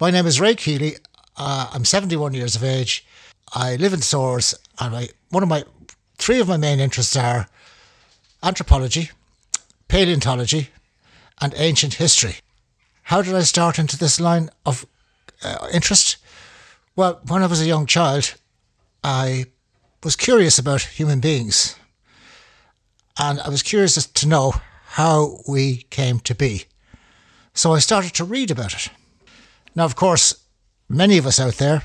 My name is Ray Keeley. Uh, I'm 71 years of age. I live in Swords, and I, one of my three of my main interests are anthropology, paleontology, and ancient history. How did I start into this line of uh, interest? Well, when I was a young child, I was curious about human beings, and I was curious to know how we came to be. So I started to read about it. Now, of course, many of us out there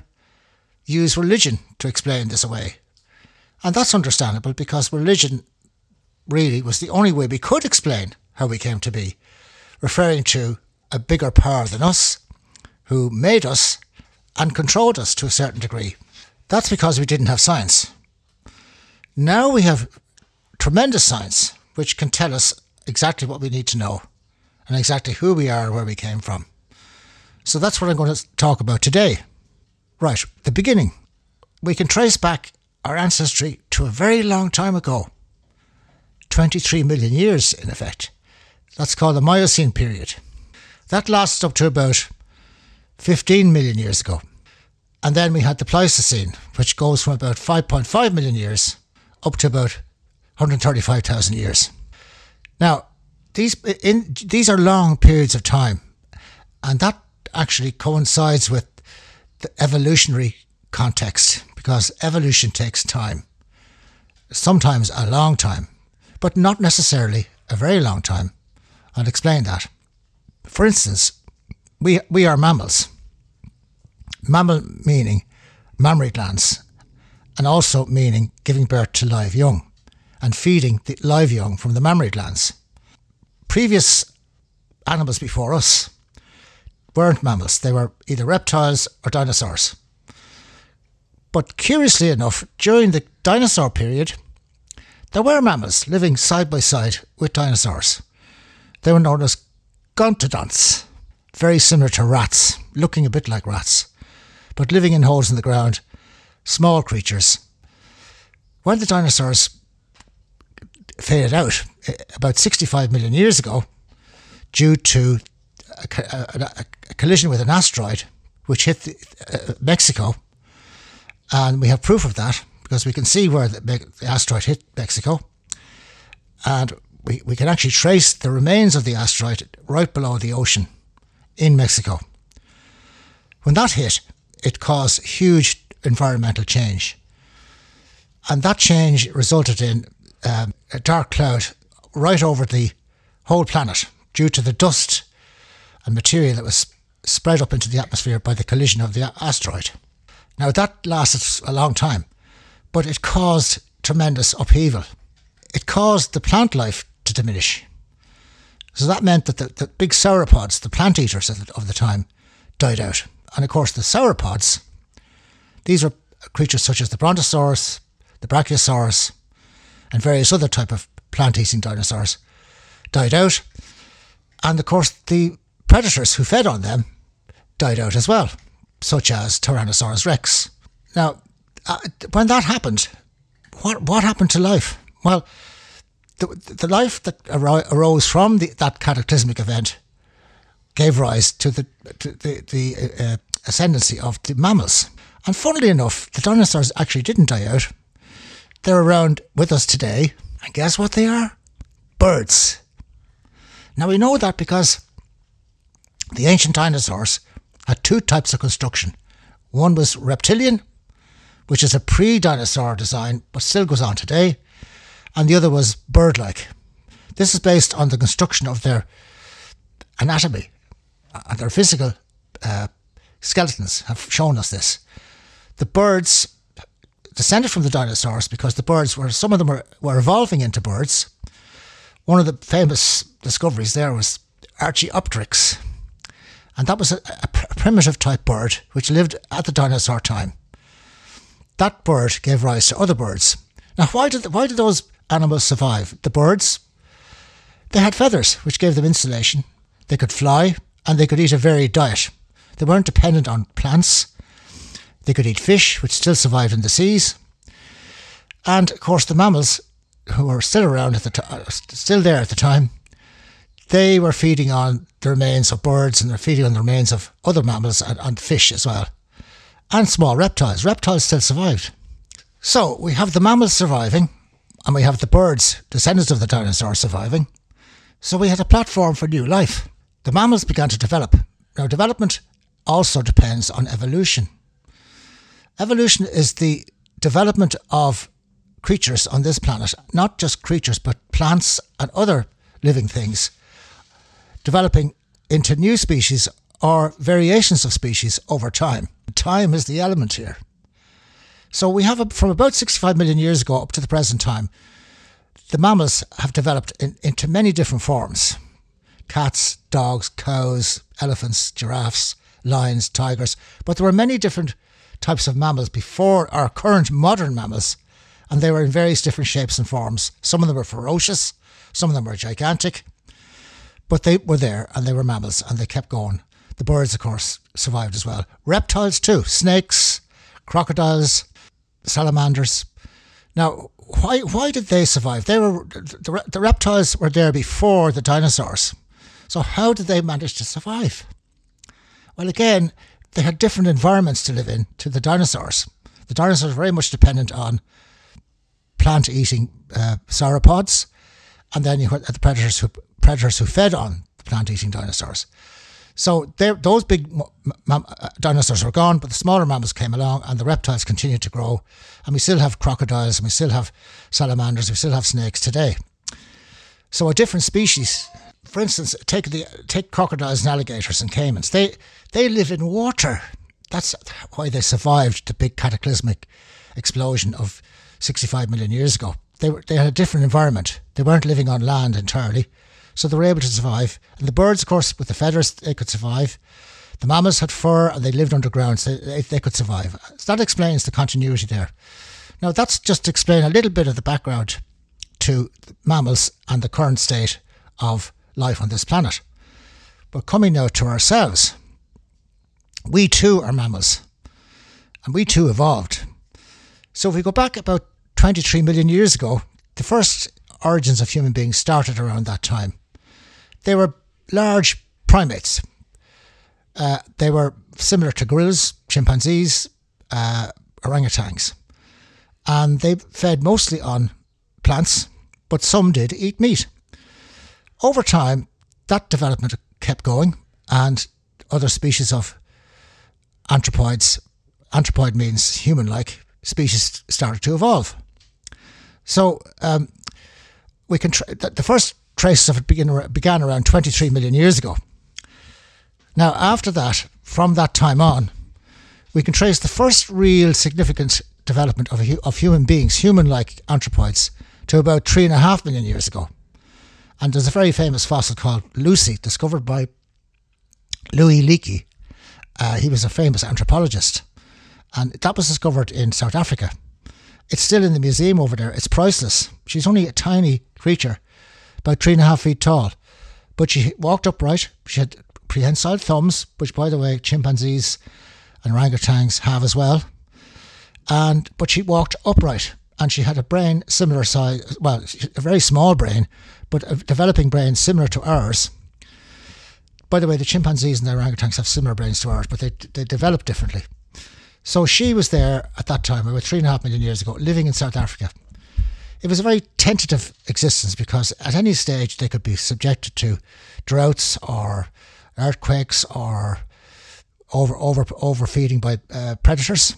use religion to explain this away. And that's understandable because religion really was the only way we could explain how we came to be, referring to a bigger power than us who made us and controlled us to a certain degree. That's because we didn't have science. Now we have tremendous science which can tell us exactly what we need to know and exactly who we are and where we came from. So that's what I'm going to talk about today. Right, the beginning. We can trace back our ancestry to a very long time ago 23 million years, in effect. That's called the Miocene period. That lasts up to about 15 million years ago. And then we had the Pleistocene, which goes from about 5.5 million years up to about 135,000 years. Now, these, in, these are long periods of time, and that actually coincides with the evolutionary context because evolution takes time, sometimes a long time, but not necessarily a very long time. I'll explain that. For instance, we, we are mammals. Mammal meaning mammary glands, and also meaning giving birth to live young and feeding the live young from the mammary glands. Previous animals before us weren't mammals, they were either reptiles or dinosaurs. But curiously enough, during the dinosaur period, there were mammals living side by side with dinosaurs. They were known as gontodonts, very similar to rats, looking a bit like rats, but living in holes in the ground, small creatures. When the dinosaurs faded out eh, about 65 million years ago, due to a, a, a collision with an asteroid which hit the, uh, Mexico, and we have proof of that because we can see where the, the asteroid hit Mexico, and we, we can actually trace the remains of the asteroid right below the ocean in Mexico. When that hit, it caused huge environmental change. And that change resulted in um, a dark cloud right over the whole planet due to the dust and material that was spread up into the atmosphere by the collision of the asteroid. Now, that lasted a long time, but it caused tremendous upheaval. It caused the plant life to diminish. So that meant that the, the big sauropods, the plant eaters of the, of the time, died out. And of course, the sauropods, these were creatures such as the Brontosaurus, the Brachiosaurus, and various other type of plant-eating dinosaurs, died out. And of course, the predators who fed on them died out as well, such as Tyrannosaurus rex. Now, uh, when that happened, what what happened to life? Well, the, the life that arose from the, that cataclysmic event gave rise to the to the, the uh, ascendancy of the mammals. And funnily enough, the dinosaurs actually didn't die out. They're around with us today. And guess what they are? Birds. Now we know that because the ancient dinosaurs had two types of construction. One was reptilian, which is a pre dinosaur design but still goes on today, and the other was bird like. This is based on the construction of their anatomy and their physical uh, skeletons have shown us this. The birds descended from the dinosaurs because the birds were, some of them were, were evolving into birds. One of the famous discoveries there was Archaeopteryx, and that was a, a, primitive type bird which lived at the dinosaur time. That bird gave rise to other birds. Now, why did why did those animals survive? The birds, they had feathers which gave them insulation. They could fly and they could eat a varied diet. They weren't dependent on plants. They could eat fish, which still survived in the seas. And of course, the mammals, who were still around at the time, uh, still there at the time, they were feeding on the remains of birds and they're feeding on the remains of other mammals and, and fish as well, and small reptiles. Reptiles still survived. So we have the mammals surviving, and we have the birds, descendants of the dinosaurs, surviving. So we had a platform for new life. The mammals began to develop. Now, development also depends on evolution. Evolution is the development of creatures on this planet, not just creatures, but plants and other living things, developing into new species or variations of species over time. Time is the element here. So we have, a, from about 65 million years ago up to the present time, the mammals have developed in, into many different forms cats, dogs, cows, elephants, giraffes, lions, tigers. But there were many different types of mammals before our current modern mammals, and they were in various different shapes and forms. Some of them were ferocious, some of them were gigantic, but they were there and they were mammals and they kept going. The birds, of course, survived as well. Reptiles, too snakes, crocodiles, salamanders. Now, why, why did they survive? They were the, the reptiles were there before the dinosaurs. So, how did they manage to survive? Well, again, they had different environments to live in to the dinosaurs. The dinosaurs were very much dependent on plant eating uh, sauropods, and then you had the predators who, predators who fed on plant eating dinosaurs. So those big uh, dinosaurs were gone, but the smaller mammals came along and the reptiles continued to grow. And we still have crocodiles and we still have salamanders, we still have snakes today. So a different species for instance, take the take crocodiles and alligators and caimans. They they live in water. That's why they survived the big cataclysmic explosion of 65 million years ago. They were they had a different environment. They weren't living on land entirely, so they were able to survive. And the birds, of course, with the feathers, they could survive. The mammals had fur and they lived underground, so they, they could survive. So that explains the continuity there. Now, that's just to explain a little bit of the background to mammals and the current state of life on this planet. But coming now to ourselves, we too are mammals, and we too evolved. So if we go back about 23 million years ago, the first origins of human beings started around that time. They were large primates. Uh, they were similar to gorillas, chimpanzees, uh, orangutans, and they fed mostly on plants, but some did eat meat. Over time, that development kept going, and other species of anthropoids, anthropoid means human like, species started to evolve. So um, we can tra- the first traces of it begin, began around 23 million years ago. Now, after that, from that time on, we can trace the first real significant development of, of human beings, human like anthropoids, to about three and a half million years ago. And there's a very famous fossil called Lucy, discovered by Louis Leakey. Uh, he was a famous anthropologist. And that was discovered in South Africa. It's still in the museum over there. It's priceless. She's only a tiny creature, about three and a half feet tall. But she walked upright. She had prehensile thumbs, which, by the way, chimpanzees and orangutans have as well. And but she walked upright, and she had a brain similar size. Well, a very small brain, but a developing brain similar to ours. By the way, the chimpanzees and the orangutans have similar brains to ours, but they, they develop differently. So she was there at that time, about three and a half million years ago, living in South Africa. It was a very tentative existence because at any stage they could be subjected to droughts or earthquakes or over over overfeeding by uh, predators.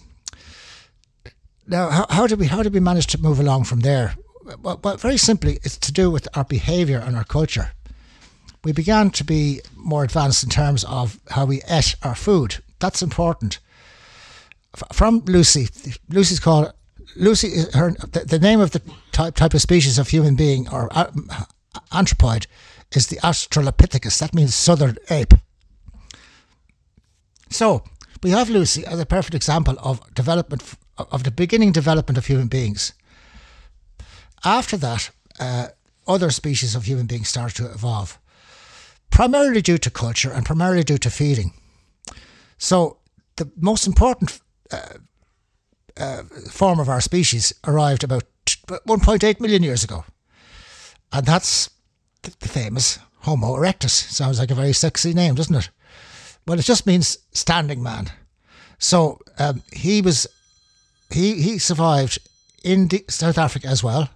Now, how, how did we how did we manage to move along from there? well, well, very simply, it's to do with our behaviour and our culture. We began to be more advanced in terms of how we ate our food. That's important. From Lucy, Lucy's called Lucy. Her the, the name of the type type of species of human being or uh, anthropoid is the Australopithecus. That means southern ape. So we have Lucy as a perfect example of development of the beginning development of human beings. After that, uh, other species of human beings started to evolve, primarily due to culture and primarily due to feeding. So, the most important uh, uh, form of our species arrived about 1.8 million years ago, and that's the famous Homo erectus. Sounds like a very sexy name, doesn't it? Well, it just means standing man. So um, he was he he survived in South Africa as well,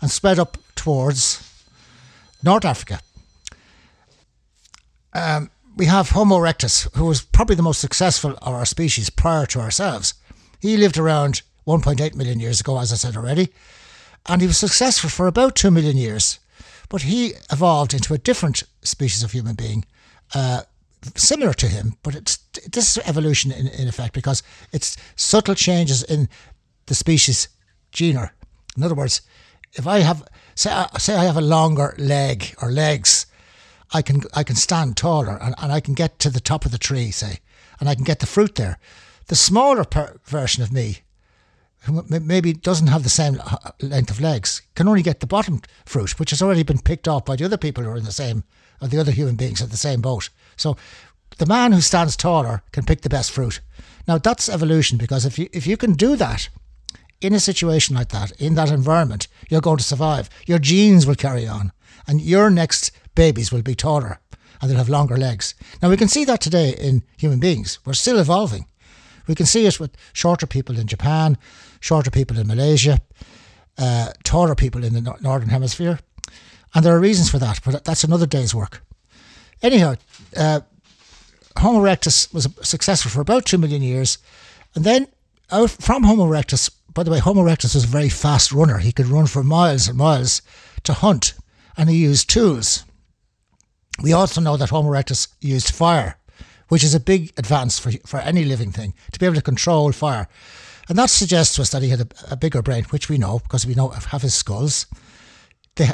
and spread up towards North Africa. Um, we have Homo erectus, who was probably the most successful of our species prior to ourselves. He lived around 1.8 million years ago, as I said already, and he was successful for about 2 million years. But he evolved into a different species of human being, uh, similar to him, but it's this is evolution in, in effect because it's subtle changes in the species genera. In other words, if I have say say I have a longer leg or legs, I can I can stand taller and, and I can get to the top of the tree, say, and I can get the fruit there. The smaller per- version of me, who maybe doesn't have the same length of legs, can only get the bottom fruit, which has already been picked off by the other people who are in the same, or the other human beings at the same boat. So the man who stands taller can pick the best fruit. Now that's evolution because if you if you can do that in a situation like that, in that environment, you're going to survive. Your genes will carry on, and your next babies will be taller and they'll have longer legs. Now we can see that today in human beings. We're still evolving. We can see it with shorter people in Japan, shorter people in Malaysia, uh, taller people in the northern hemisphere, and there are reasons for that. But that's another day's work. Anyhow, uh, Homo erectus was successful for about two million years, and then out from Homo erectus. By the way, Homo erectus was a very fast runner. He could run for miles and miles to hunt, and he used tools. We also know that Homo erectus used fire, which is a big advance for, for any living thing, to be able to control fire. And that suggests to us that he had a, a bigger brain, which we know because we know have his skulls. They,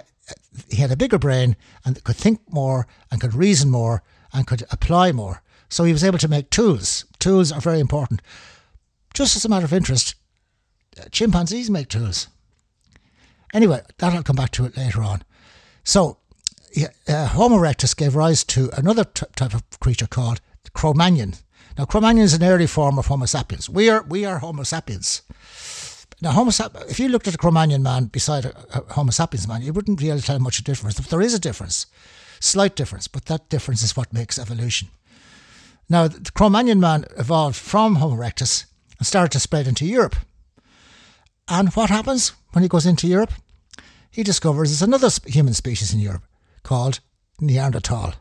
he had a bigger brain and could think more and could reason more and could apply more. So he was able to make tools. Tools are very important. Just as a matter of interest, chimpanzees make tools. Anyway, that I'll come back to it later on. So, uh, Homo erectus gave rise to another t- type of creature called Cro-Magnon. Now, Cro-Magnon is an early form of Homo sapiens. We are we are Homo sapiens. Now, Homo sap- if you looked at a Cro-Magnon man beside a, a Homo sapiens man, you wouldn't really tell much a difference. If there is a difference, slight difference, but that difference is what makes evolution. Now, the Cro-Magnon man evolved from Homo erectus and started to spread into Europe. And what happens when he goes into Europe? He discovers there's another human species in Europe called Neanderthal.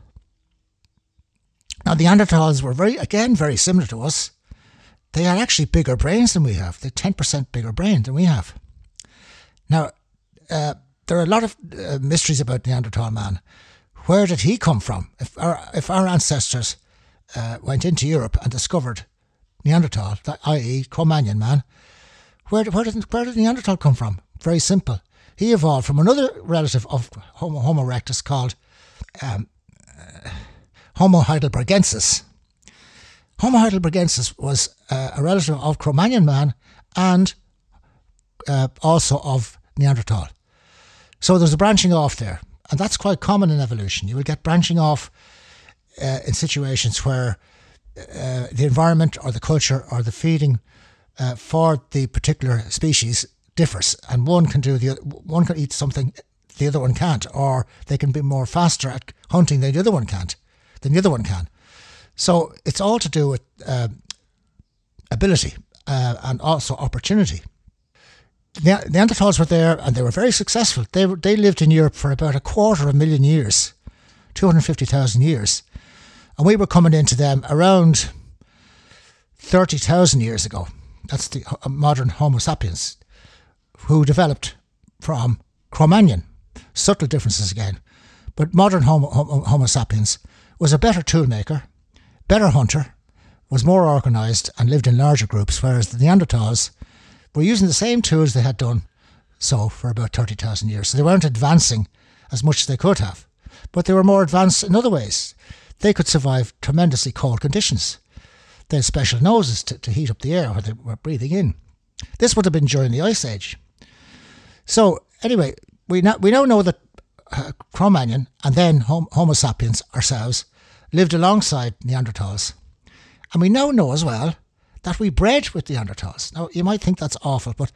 Now, the Neanderthals were very, again, very similar to us. They had actually bigger brains than we have. They're 10% bigger brain than we have. Now, uh, there are a lot of uh, mysteries about Neanderthal man. Where did he come from? If our, if our ancestors uh, went into Europe and discovered Neanderthal, i.e., Cro-Magnon man, where, where, did, where did Neanderthal come from? Very simple. He evolved from another relative of Homo, Homo erectus called um, Homo heidelbergensis. Homo heidelbergensis was uh, a relative of Cro-Magnon man and uh, also of Neanderthal. So there's a branching off there, and that's quite common in evolution. You will get branching off uh, in situations where uh, the environment or the culture or the feeding uh, for the particular species differs, and one can do the one can eat something the other one can't, or they can be more faster at hunting than the other one can't, than the other one can. So it's all to do with uh, ability uh, and also opportunity. The Neanderthals were there and they were very successful. They were, they lived in Europe for about a quarter of a million years, two hundred fifty thousand years, and we were coming into them around thirty thousand years ago. That's the uh, modern Homo sapiens who developed from Cro-Magnon. Subtle differences again. But modern Homo, Homo, Homo sapiens was a better toolmaker, better hunter, was more organised and lived in larger groups, whereas the Neanderthals were using the same tools they had done so for about 30,000 years. So they weren't advancing as much as they could have, but they were more advanced in other ways. They could survive tremendously cold conditions. They had special noses to, to heat up the air where they were breathing in. This would have been during the Ice Age. So anyway, we now we now know that uh, Cro-Magnon and then Homo sapiens ourselves lived alongside Neanderthals, and we now know as well that we bred with Neanderthals. Now you might think that's awful, but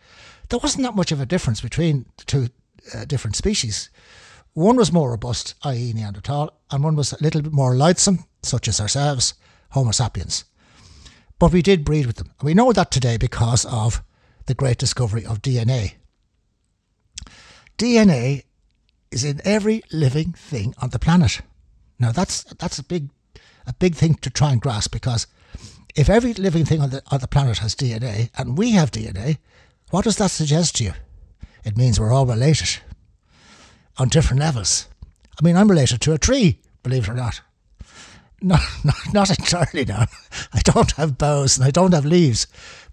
there wasn't that much of a difference between the two uh, different species. One was more robust, i.e., Neanderthal, and one was a little bit more lightsome, such as ourselves, Homo sapiens. But we did breed with them. And we know that today because of the great discovery of DNA. DNA is in every living thing on the planet. Now that's that's a big a big thing to try and grasp because if every living thing on the on the planet has DNA and we have DNA, what does that suggest to you? It means we're all related on different levels. I mean, I'm related to a tree, believe it or not. Not, not, not entirely now. I don't have boughs and I don't have leaves,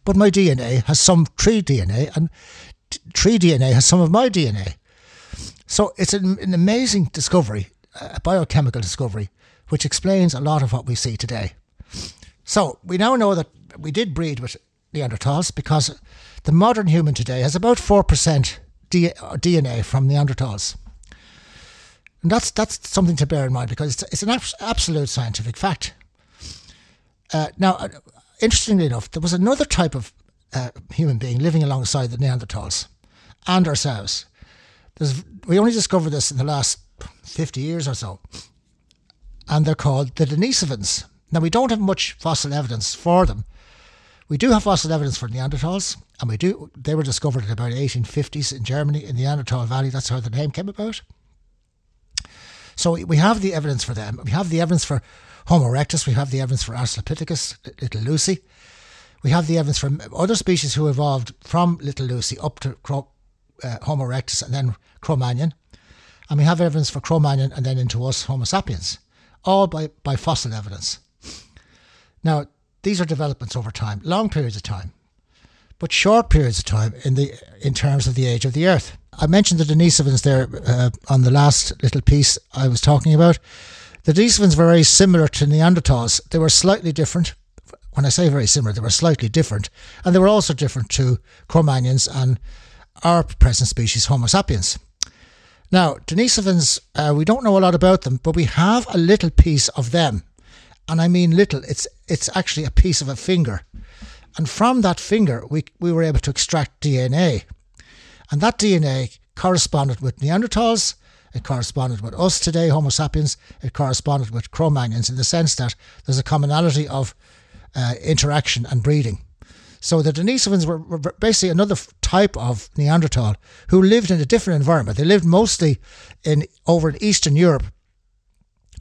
but my DNA has some tree DNA, and t- tree DNA has some of my DNA. So it's an, an amazing discovery, a biochemical discovery, which explains a lot of what we see today. So we now know that we did breed with Neanderthals because the modern human today has about 4% DNA from Neanderthals. And that's, that's something to bear in mind because it's, it's an absolute scientific fact. Uh, now, uh, interestingly enough, there was another type of uh, human being living alongside the Neanderthals and ourselves. There's, we only discovered this in the last 50 years or so. And they're called the Denisovans. Now, we don't have much fossil evidence for them. We do have fossil evidence for Neanderthals, and we do. They were discovered in about 1850s in Germany in the Neanderthal Valley. That's how the name came about. So we have the evidence for them. We have the evidence for Homo erectus. We have the evidence for Australopithecus, Little Lucy. We have the evidence from other species who evolved from Little Lucy up to uh, Homo erectus and then Cro-Magnon. And we have evidence for Cro-Magnon and then into us, Homo sapiens, all by, by fossil evidence. Now, these are developments over time, long periods of time, but short periods of time in the in terms of the age of the Earth. I mentioned the Denisovans there uh, on the last little piece I was talking about. The Denisovans were very similar to Neanderthals. They were slightly different. When I say very similar, they were slightly different, and they were also different to Cro-Magnons and our present species, Homo sapiens. Now, Denisovans, uh, we don't know a lot about them, but we have a little piece of them. And I mean little, it's, it's actually a piece of a finger. And from that finger, we, we were able to extract DNA. And that DNA corresponded with Neanderthals, it corresponded with us today, Homo sapiens, it corresponded with Cro Magnons in the sense that there's a commonality of uh, interaction and breeding. So the Denisovans were, were basically another type of Neanderthal who lived in a different environment. They lived mostly in over in Eastern Europe,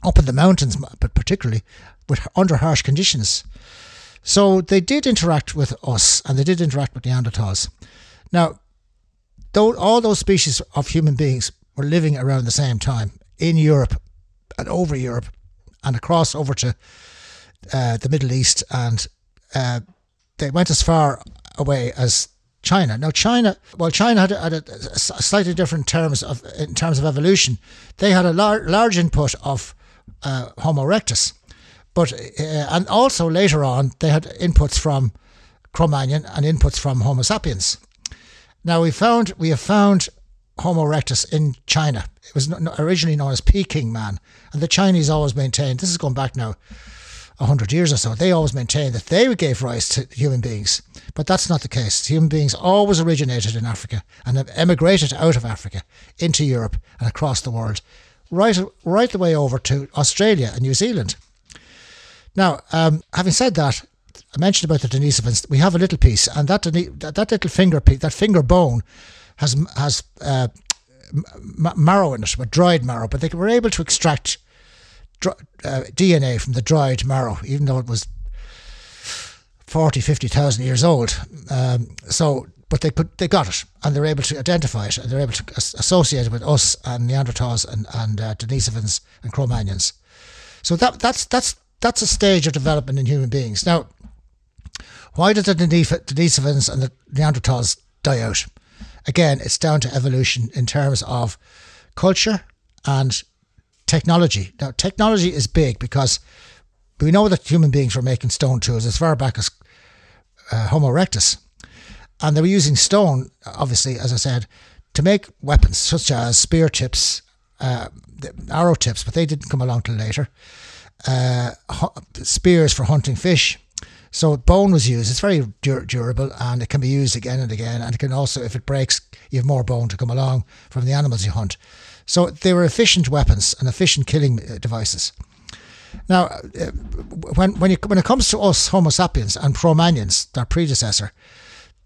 up in the mountains, but particularly with under harsh conditions. So they did interact with us, and they did interact with Neanderthals. Now, though all those species of human beings were living around the same time in Europe and over Europe and across over to uh, the Middle East and uh, they went as far away as China. Now, China, well, China had, a, had a, a slightly different terms of in terms of evolution. They had a lar- large input of uh, Homo erectus, but uh, and also later on they had inputs from Cro-Magnon and inputs from Homo sapiens. Now we found we have found Homo erectus in China. It was originally known as Peking man, and the Chinese always maintained this is going back now 100 years or so, they always maintained that they gave rise to human beings. But that's not the case. Human beings always originated in Africa and have emigrated out of Africa into Europe and across the world, right, right the way over to Australia and New Zealand. Now, um, having said that, I mentioned about the Denisovans. We have a little piece, and that that little finger piece, that finger bone, has has uh, marrow in it, but dried marrow. But they were able to extract uh, DNA from the dried marrow, even though it was 40, 50,000 years old. Um, so, but they could, they got it, and they're able to identify it, and they're able to associate it with us and Neanderthals and and uh, Denisovans and Cro-Magnons. So that that's that's that's a stage of development in human beings. Now, why did the Denisovans and the Neanderthals die out? Again, it's down to evolution in terms of culture and technology. Now, technology is big because we know that human beings were making stone tools as far back as uh, Homo erectus. And they were using stone, obviously, as I said, to make weapons such as spear tips, uh, arrow tips, but they didn't come along till later. Uh, spears for hunting fish. So bone was used. It's very dur- durable and it can be used again and again. And it can also, if it breaks, you have more bone to come along from the animals you hunt. So they were efficient weapons and efficient killing uh, devices. Now, uh, when when, you, when it comes to us Homo sapiens and Cro-Magnons, their predecessor,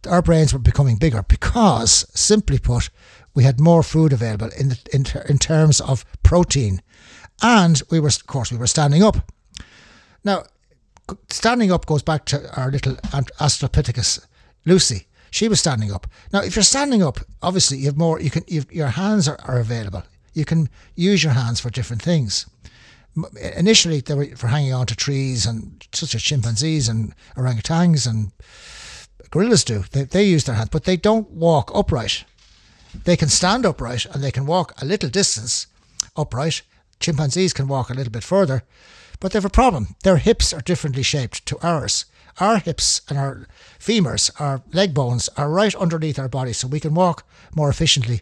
our brains were becoming bigger because, simply put, we had more food available in the, in, in terms of protein, and we were, of course, we were standing up. Now, standing up goes back to our little Australopithecus Lucy. She was standing up. Now, if you're standing up, obviously you have more. You can. your hands are, are available. You can use your hands for different things. Initially, they were for hanging on to trees, and such as chimpanzees and orangutans and gorillas do. They, they use their hands, but they don't walk upright. They can stand upright and they can walk a little distance upright. Chimpanzees can walk a little bit further, but they have a problem. Their hips are differently shaped to ours. Our hips and our femurs, our leg bones, are right underneath our body, so we can walk more efficiently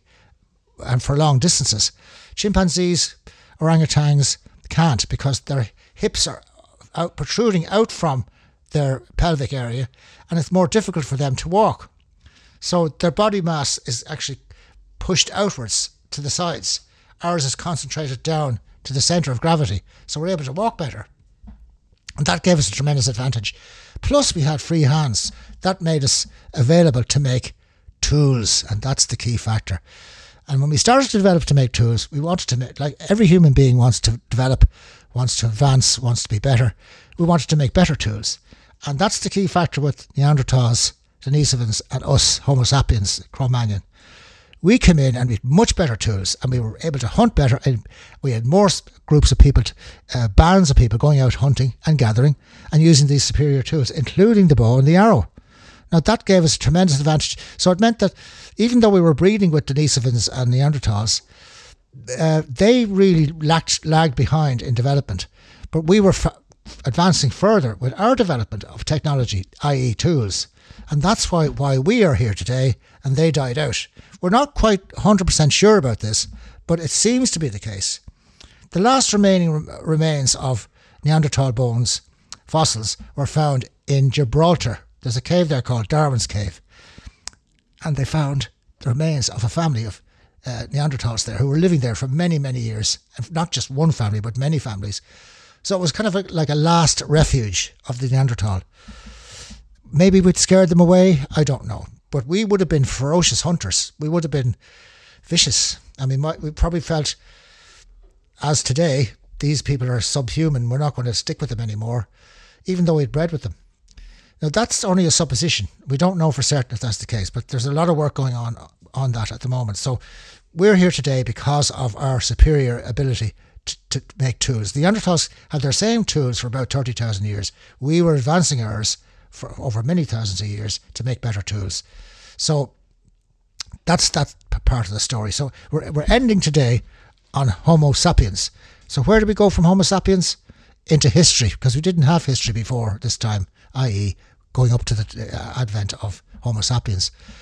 and for long distances. Chimpanzees, orangutans can't because their hips are out protruding out from their pelvic area and it's more difficult for them to walk. So their body mass is actually pushed outwards to the sides. Ours is concentrated down to the centre of gravity, so we're able to walk better. And that gave us a tremendous advantage. Plus, we had free hands. That made us available to make tools, and that's the key factor. And when we started to develop to make tools, we wanted to make, like every human being wants to develop, wants to advance, wants to be better. We wanted to make better tools. And that's the key factor with Neanderthals, Denisovans, and us, Homo sapiens, Cro Magnon. We came in and we had much better tools and we were able to hunt better. And we had more groups of people, uh, bands of people going out hunting and gathering and using these superior tools, including the bow and the arrow. Now that gave us a tremendous advantage. So it meant that even though we were breeding with Denisovans and Neanderthals, uh, they really lacked, lagged behind in development. But we were advancing further with our development of technology, i.e., tools. And that's why, why we are here today and they died out. We're not quite 100% sure about this, but it seems to be the case. The last remaining remains of Neanderthal bones, fossils, were found in Gibraltar. There's a cave there called Darwin's Cave. And they found the remains of a family of uh, Neanderthals there who were living there for many, many years. And not just one family, but many families. So it was kind of a, like a last refuge of the Neanderthal. Maybe we'd scared them away. I don't know. But we would have been ferocious hunters. We would have been vicious. I mean, we probably felt, as today, these people are subhuman. We're not going to stick with them anymore, even though we'd bred with them. Now, that's only a supposition. We don't know for certain if that's the case, but there's a lot of work going on on that at the moment. So we're here today because of our superior ability to, make tools. The Neanderthals had their same tools for about 30,000 years. We were advancing ours for over many thousands of years to make better tools. So that's that part of the story. So we're, we're ending today on Homo sapiens. So where do we go from Homo sapiens? Into history, because we didn't have history before this time, i.e., going up to the uh, advent of Homo sapiens.